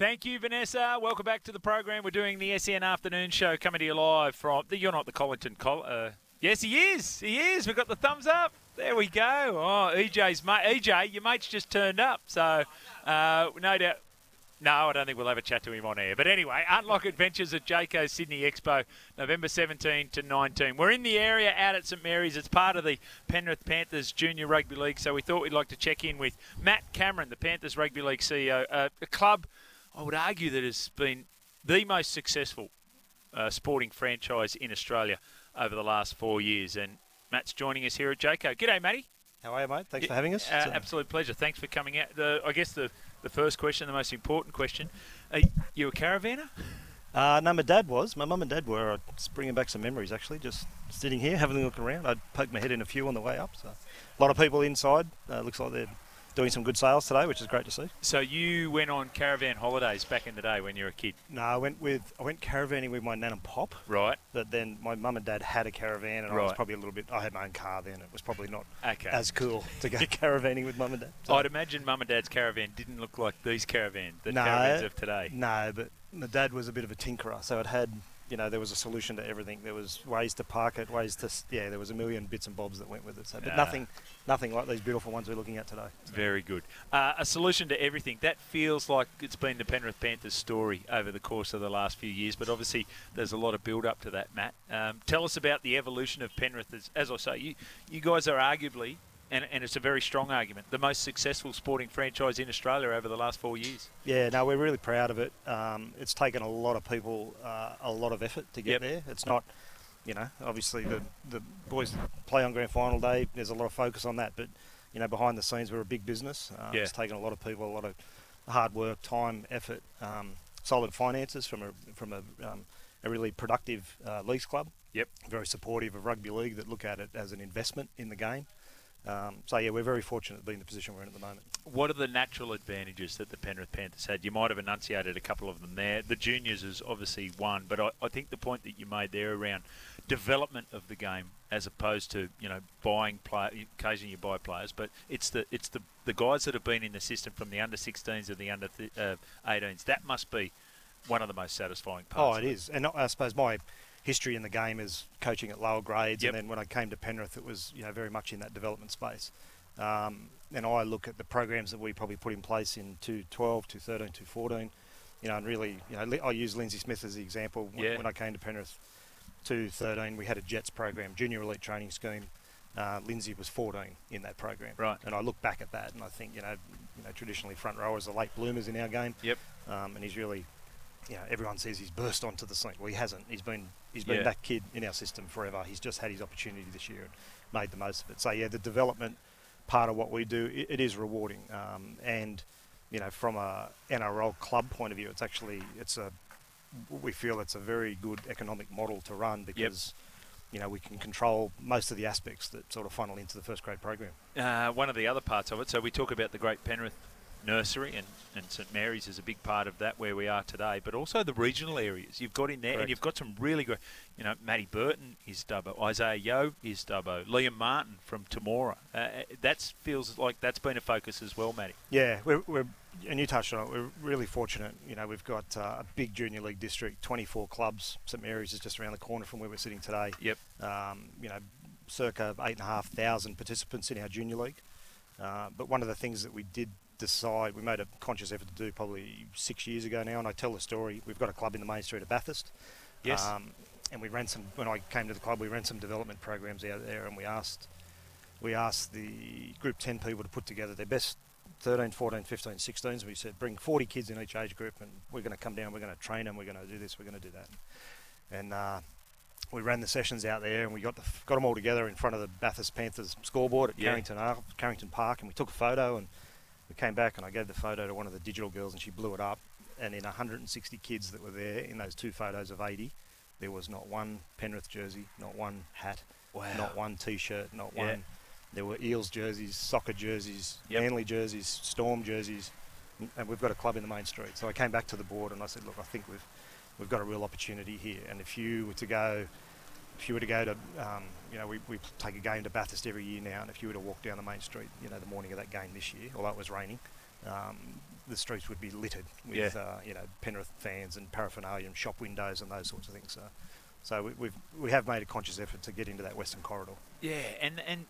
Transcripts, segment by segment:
Thank you, Vanessa. Welcome back to the program. We're doing the SEN Afternoon Show coming to you live from. You're not the Collington. Col- uh, yes, he is. He is. We've got the thumbs up. There we go. Oh, EJ's mate. EJ, your mate's just turned up. So, uh, no doubt. No, I don't think we'll have a chat to him on air. But anyway, Unlock Adventures at Jayco Sydney Expo, November 17 to 19. We're in the area out at St Mary's. It's part of the Penrith Panthers Junior Rugby League. So we thought we'd like to check in with Matt Cameron, the Panthers Rugby League CEO, uh, a club I would argue that it has been the most successful uh, sporting franchise in Australia over the last four years. And Matt's joining us here at Jayco. G'day, Matty. How are you, mate? Thanks for having us. Uh, absolute pleasure. Thanks for coming out. The, I guess the, the first question, the most important question, are you a caravaner? Uh, no, my dad was. My mum and dad were. It's bringing back some memories, actually. Just sitting here, having a look around. I'd poke my head in a few on the way up. So, a lot of people inside. Uh, looks like they're doing some good sales today, which is great to see. So you went on caravan holidays back in the day when you were a kid? No, I went with I went caravanning with my nan and pop. Right. But then my mum and dad had a caravan, and I was probably a little bit. I had my own car then. It was probably not okay. as cool to go caravanning with mum and dad. So. I'd imagine mum and dad's caravan didn't look like these caravans, the no, caravans of today. No, but my dad was a bit of a tinkerer, so it had you know, there was a solution to everything. There was ways to park it, ways to yeah. There was a million bits and bobs that went with it. So, but nothing, nothing like these beautiful ones we're looking at today. So. Very good. Uh, a solution to everything. That feels like it's been the Penrith Panthers story over the course of the last few years. But obviously, there's a lot of build up to that. Matt, um, tell us about the evolution of Penrith. As, as I say, you you guys are arguably and, and it's a very strong argument. The most successful sporting franchise in Australia over the last four years. Yeah, no, we're really proud of it. Um, it's taken a lot of people uh, a lot of effort to get yep. there. It's not, you know, obviously the, the boys play on grand final day. There's a lot of focus on that, but you know, behind the scenes, we're a big business. Uh, yeah. It's taken a lot of people, a lot of hard work, time, effort, um, solid finances from a from a, um, a really productive uh, leagues club. Yep. Very supportive of rugby league that look at it as an investment in the game. Um, so yeah, we're very fortunate to be in the position we're in at the moment. What are the natural advantages that the Penrith Panthers had? You might have enunciated a couple of them there. The juniors is obviously one, but I, I think the point that you made there around development of the game as opposed to you know buying play occasionally you buy players but it's the it's the the guys that have been in the system from the under 16s and the under th- uh, 18s that must be one of the most satisfying parts oh it is and I suppose my history in the game is coaching at lower grades, yep. and then when I came to Penrith, it was you know very much in that development space. Um, and I look at the programs that we probably put in place in 2012, 2013, 2014, you know, and really, you know, I use Lindsay Smith as the example. When, yeah. when I came to Penrith 2013, we had a Jets program, junior elite training scheme. Uh, Lindsay was 14 in that program. Right. And I look back at that and I think, you know, you know traditionally front rowers are late bloomers in our game. Yep. Um, and he's really you know, everyone says he's burst onto the scene. Well, he hasn't. He's been he's been yeah. that kid in our system forever. He's just had his opportunity this year and made the most of it. So yeah, the development part of what we do it, it is rewarding. Um, and you know, from a NRL club point of view, it's actually it's a we feel it's a very good economic model to run because. Yep. You know, we can control most of the aspects that sort of funnel into the first grade program. Uh, one of the other parts of it, so we talk about the great Penrith nursery, and, and St Mary's is a big part of that where we are today, but also the regional areas you've got in there, Correct. and you've got some really good, you know, Matty Burton is Dubbo, Isaah Yeo is Dubbo, Liam Martin from Temora. Uh, uh that feels like that's been a focus as well, Matty. Yeah, we're, we're and you touched on it. We're really fortunate. You know, we've got uh, a big junior league district, 24 clubs. St Mary's is just around the corner from where we're sitting today. Yep. Um, you know, circa eight and a half thousand participants in our junior league. Uh, but one of the things that we did decide, we made a conscious effort to do probably six years ago now, and I tell the story. We've got a club in the main street of Bathurst. Yes. Um, and we ran some, when I came to the club, we ran some development programs out there, and we asked, we asked the group 10 people to put together their best 13, 14, 15, 16s. We said, bring 40 kids in each age group, and we're going to come down, we're going to train them, we're going to do this, we're going to do that. And uh, we ran the sessions out there, and we got the, got them all together in front of the Bathurst Panthers scoreboard at Yeah. Carrington, Ar- Carrington Park, and we took a photo, and we came back, and I gave the photo to one of the digital girls, and she blew it up. And in 160 kids that were there, in those two photos of 80, there was not one Penrith jersey, not one hat, Wow. not one T-shirt, not Yeah. one. There were Eels jerseys, soccer jerseys, Yep. Manly jerseys, Storm jerseys, and we've got a club in the main street. So I came back to the board and I said, look, I think we've we've got a real opportunity here. And if you were to go, if you were to go to, um, you know, we, we take a game to Bathurst every year now, and if you were to walk down the main street, you know, the morning of that game this year, although it was raining, um, the streets would be littered with, Yeah. uh, you know, Penrith fans and paraphernalia and shop windows and those sorts of things. So, so we, we've we have made a conscious effort to get into that western corridor. Yeah, and and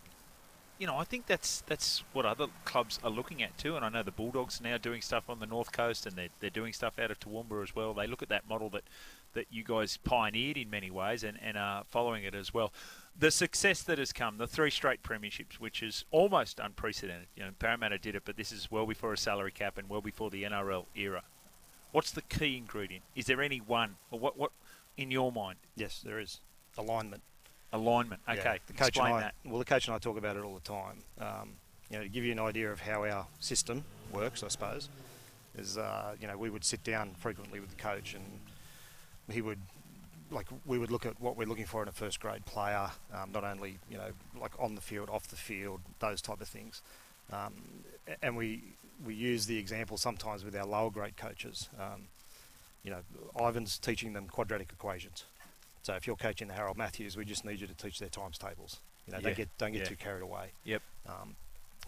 you know I think that's that's what other clubs are looking at too. And I know the Bulldogs are now doing stuff on the north coast, and they're they're doing stuff out of Toowoomba as well. They look at that model that that you guys pioneered in many ways, and and are following it as well. The success that has come, the three straight premierships, which is almost unprecedented. You know, Parramatta did it, but this is well before a salary cap and well before the NRL era. What's the key ingredient? Is there any one, or what what in your mind? Yes, there is alignment. Alignment. Yeah, Okay, the coach explain and I, that. Well, the coach and I talk about it all the time. Um, you know, to give you an idea of how our system works, I suppose, is uh, you know we would sit down frequently with the coach and he would like we would look at what we're looking for in a first grade player, um, not only you know like on the field, off the field, those type of things, um, and we we use the example sometimes with our lower grade coaches. Um, you know, Ivan's teaching them quadratic equations. So if you're coaching the Harold Matthews, we just need you to teach their times tables. You know, Yeah, don't get don't get yeah. too carried away. Yep. Um,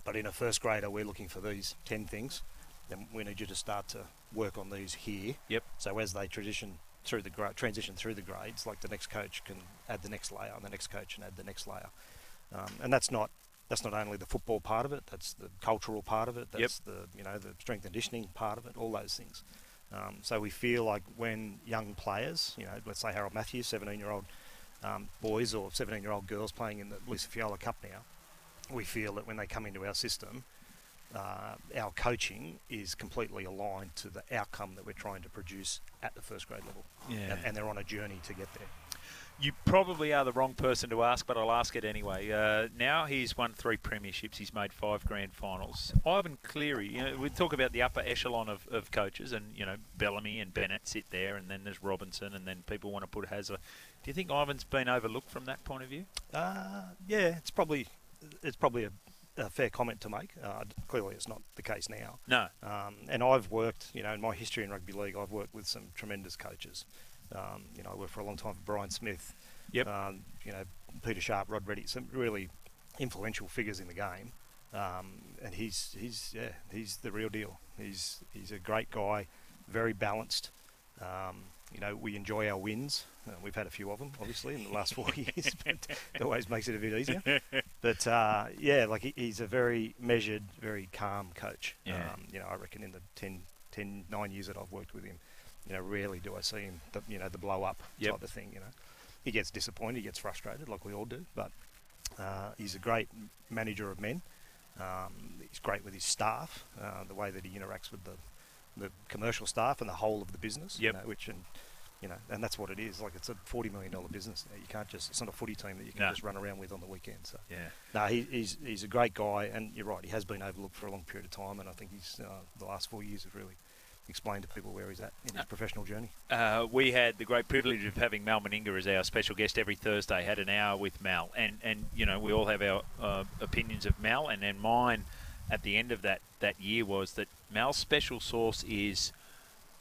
but in a first grader, we're looking for these ten things, then we need you to start to work on these here. Yep. So as they transition through the gra- transition through the grades, like the next coach can add the next layer, and the next coach can add the next layer, um, and that's not that's not only the football part of it. That's the cultural part of it. Yep. That's the you know the strength and conditioning part of it. All those things. Um, so we feel like when young players, you know, let's say Harold Matthews, 17-year-old um, boys or 17-year-old girls playing in the Lisa Fiaola Cup now, we feel that when they come into our system, uh, our coaching is completely aligned to the outcome that we're trying to produce at the first grade level. Yeah. And, and they're on a journey to get there. You probably are the wrong person to ask, but I'll ask it anyway. Uh, now he's won three premierships. He's made five grand finals. Ivan Cleary, you know, we talk about the upper echelon of, of coaches, and you know Bellamy and Bennett sit there, and then there's Robinson, and then people want to put Hasler. Do you think Ivan's been overlooked from that point of view? Uh, yeah, it's probably it's probably a, a fair comment to make. Uh, clearly, it's not the case now. No. Um, and I've worked, you know, in my history in rugby league, I've worked with some tremendous coaches. Um, you know, I worked for a long time for Brian Smith. Yep. Um, you know, Peter Sharp, Rod Reddy, some really influential figures in the game. Um, and he's he's yeah he's the real deal. He's he's a great guy, very balanced. Um, you know, we enjoy our wins. Uh, we've had a few of them, obviously, in the last four years, but it always makes it a bit easier. But uh, yeah, like he, he's a very measured, very calm coach. Yeah. Um, you know, I reckon in the 10, 10, 9 years that I've worked with him, you know, rarely do I see him, the, you know, the blow up Yep. type of thing. You know, he gets disappointed, he gets frustrated, like we all do. But uh, he's a great manager of men. Um, he's great with his staff, uh, the way that he interacts with the the commercial staff and the whole of the business. Yep. You know, which and you know, and that's what it is. Like it's a forty million dollar business. You can't just it's not a footy team that you can No. just run around with on the weekend. So Yeah. no, he, he's he's a great guy, and you're right. He has been overlooked for a long period of time, and I think he's uh, the last four years have really explained to people where he's at in his professional journey. Uh, we had the great privilege of having Mal Meninga as our special guest every Thursday. Had an hour with Mal, and and you know we all have our uh, opinions of Mal, and then mine at the end of that that year was that Mal's special sauce is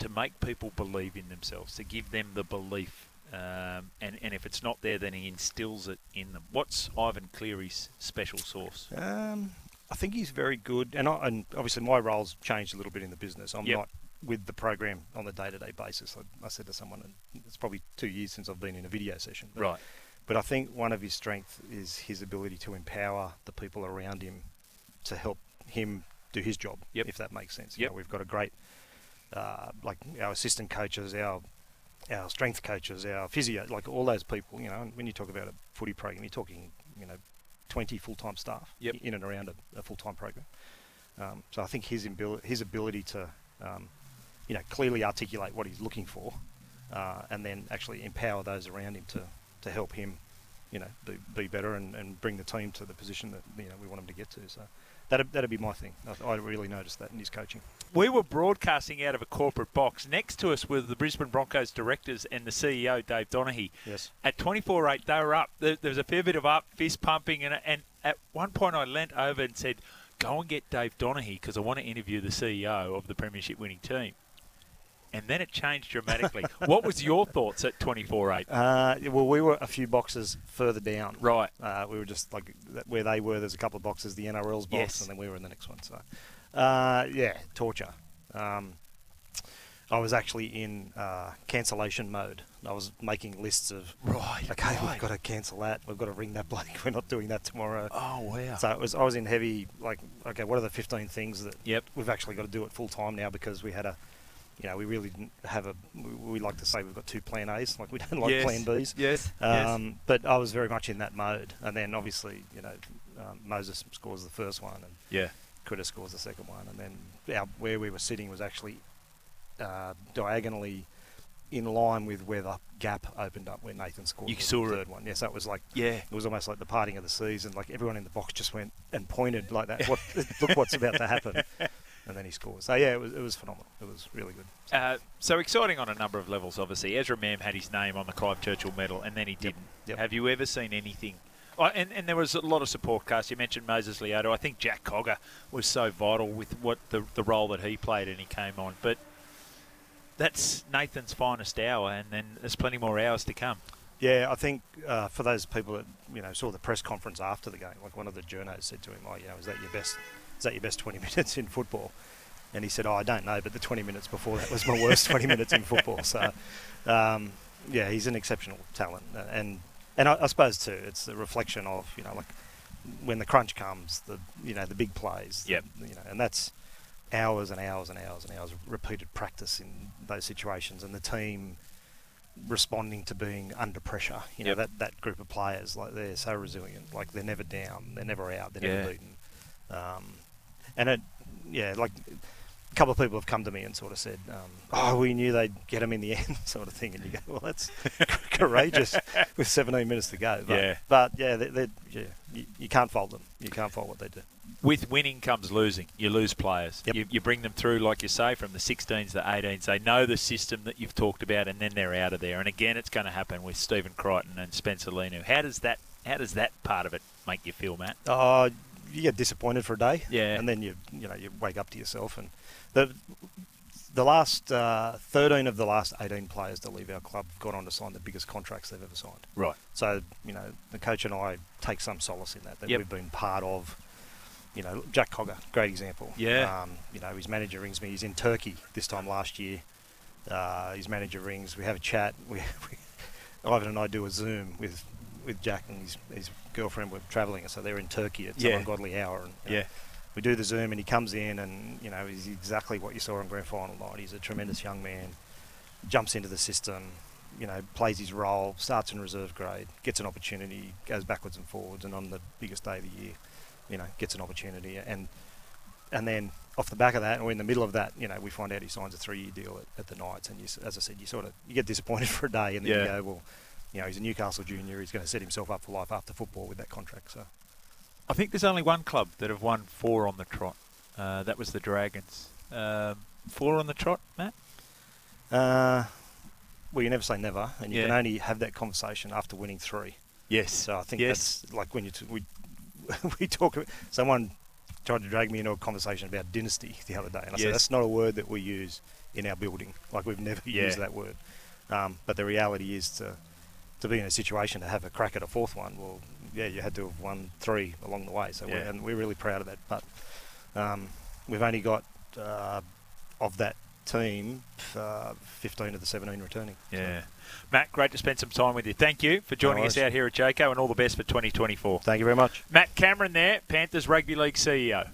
to make people believe in themselves, to give them the belief. Um, and, and if it's not there, then he instills it in them. What's Ivan Cleary's special sauce? Um, I think he's very good, and, I, and obviously my role's changed a little bit in the business. I'm Yep. not with the program on a day-to-day basis. I, I said to someone, it's probably two years since I've been in a video session. But, Right. But I think one of his strengths is his ability to empower the people around him to help him do his job, Yep. if that makes sense. Yep. You know, we've got a great, uh, like our assistant coaches, our our strength coaches, our physio, like all those people. You know, and when you talk about a footy program, you're talking, you know, 20 full-time staff Yep. in and around a, a full-time program. Um, so I think his ability, his ability to, um, you know, clearly articulate what he's looking for, uh, and then actually empower those around him to, to help him, you know, be, be better and, and bring the team to the position that you know we want him to get to. So that'd, that'd be my thing. I, I really noticed that in his coaching. We were broadcasting out of a corporate box. Next to us were the Brisbane Broncos directors and the CEO, Dave Donaghy. Yes. At 24 8, they were up. There, there was a fair bit of up, fist pumping. And, and at one point, I leant over and said, Go and get Dave Donaghy because I want to interview the CEO of the Premiership winning team. And then it changed dramatically. what was your thoughts at 24 8? Uh, well, we were a few boxes further down. Right. Uh, we were just like where they were. There's a couple of boxes, the NRL's box, Yes. and then we were in the next one. So, uh, yeah, torture. Um, I was actually in uh, cancellation mode. I was making lists of Right, Okay, right. we've got to cancel that. We've got to ring that bloke. We're not doing that tomorrow. Oh, wow. So it was. I was in heavy. Like, okay, what are the 15 things that Yep. we've actually got to do it full time now because we had a, you know, we really didn't have a. We, we like to say we've got two plan A's. Like we don't like yes. plan B's. Yes. yes. Um, But I was very much in that mode, and then obviously, you know, um, Moses scores the first one, and Yeah. Critter scores the second one, and then our, where we were sitting was actually uh, diagonally in line with where the gap opened up where Nathan scored You the saw it. third one. Yes, that was like Yeah. it was almost like the parting of the season. Like everyone in the box just went and pointed like that. What, look what's about to happen. And then he scores. So yeah, it was it was phenomenal. It was really good. Uh, so exciting on a number of levels, obviously. Ezra Mam had his name on the Clive Churchill medal, and then he didn't. Yep. Have you ever seen anything? Oh, and, and there was a lot of support cast. You mentioned Moses Leota. I think Jack Cogger was so vital with what the, the role that he played and he came on. But that's Nathan's finest hour, and then there's plenty more hours to come. Yeah, I think uh, for those people that you know saw the press conference after the game, like one of the journos said to him, "Oh, you know, is that your best? Is that your best 20 minutes in football?" And he said, "Oh, I don't know, but the 20 minutes before that was my worst 20 minutes in football." So, um, yeah, he's an exceptional talent, and and I, I suppose too, it's a reflection of you know like when the crunch comes, the you know the big plays. the- You know, and that's hours and hours and hours and hours of repeated practice in those situations, and the team responding to being under pressure. You know Yep. that that group of players, like they're so resilient. Like they're never down, they're never out, they're Yeah. never beaten. Um, and it, yeah, like a couple of people have come to me and sort of said, um, "Oh, we knew they'd get them in the end," sort of thing. And you go, "Well, that's courageous with 17 minutes to go." But, Yeah. But yeah, they, they, yeah, you, you can't fault them. You can't fault what they do. With winning comes losing. You lose players. Yep. You, you bring them through, like you say, from the 16s to 18s. They know the system that you've talked about, and then they're out of there. And again, it's going to happen with Stephen Crichton and Spencer Leniu. How does that How does that part of it make you feel, Matt? Oh, you get disappointed for a day, Yeah. and then you you know you wake up to yourself and the the last uh, thirteen of the last eighteen players to leave our club got on to sign the biggest contracts they've ever signed. Right. So you know the coach and I take some solace in that that Yep. we've been part of. You know, Jack Cogger, great example. Yeah. Um, you know, his manager rings me. He's in Turkey this time last year. Uh, his manager rings. We have a chat. We, we Ivan and I do a Zoom with with Jack and his, his girlfriend. We're travelling, so they're in Turkey at some Yeah. ungodly hour. And, you know, Yeah. we do the Zoom, and he comes in, and you know, he's exactly what you saw on grand final night. He's a tremendous mm-hmm. young man. Jumps into the system, you know, plays his role, starts in reserve grade, gets an opportunity, goes backwards and forwards, and on the biggest day of the year, you know, gets an opportunity, and and then off the back of that, or in the middle of that, you know, we find out he signs a three-year deal at, at the Knights, and you, as I said, you sort of you get disappointed for a day, and then you go, well, you know, he's a Newcastle junior, he's going to set himself up for life after football with that contract, so. I think there's only one club that have won four on the trot. Uh, that was the Dragons. Um, four on the trot, Matt. Uh, well, you never say never, and you Yeah. can only have that conversation after winning three. Yes. So I think yes. that's like when you t- we we talk. Someone tried to drag me into a conversation about dynasty the other day, and I said that's not a word that we use in our building. Like we've never Yeah. used that word. Um, but the reality is to to be in a situation to have a crack at a fourth one. Well, yeah, you had to have won three along the way. So we're, and we're really proud of that. But um, we've only got uh, of that team, uh, 15 of the 17 returning. So- Yeah. Matt, great to spend some time with you. Thank you for joining us out here at Jayco, and all the best for 2024. Thank you very much. Matt Cameron there, Panthers Rugby League CEO.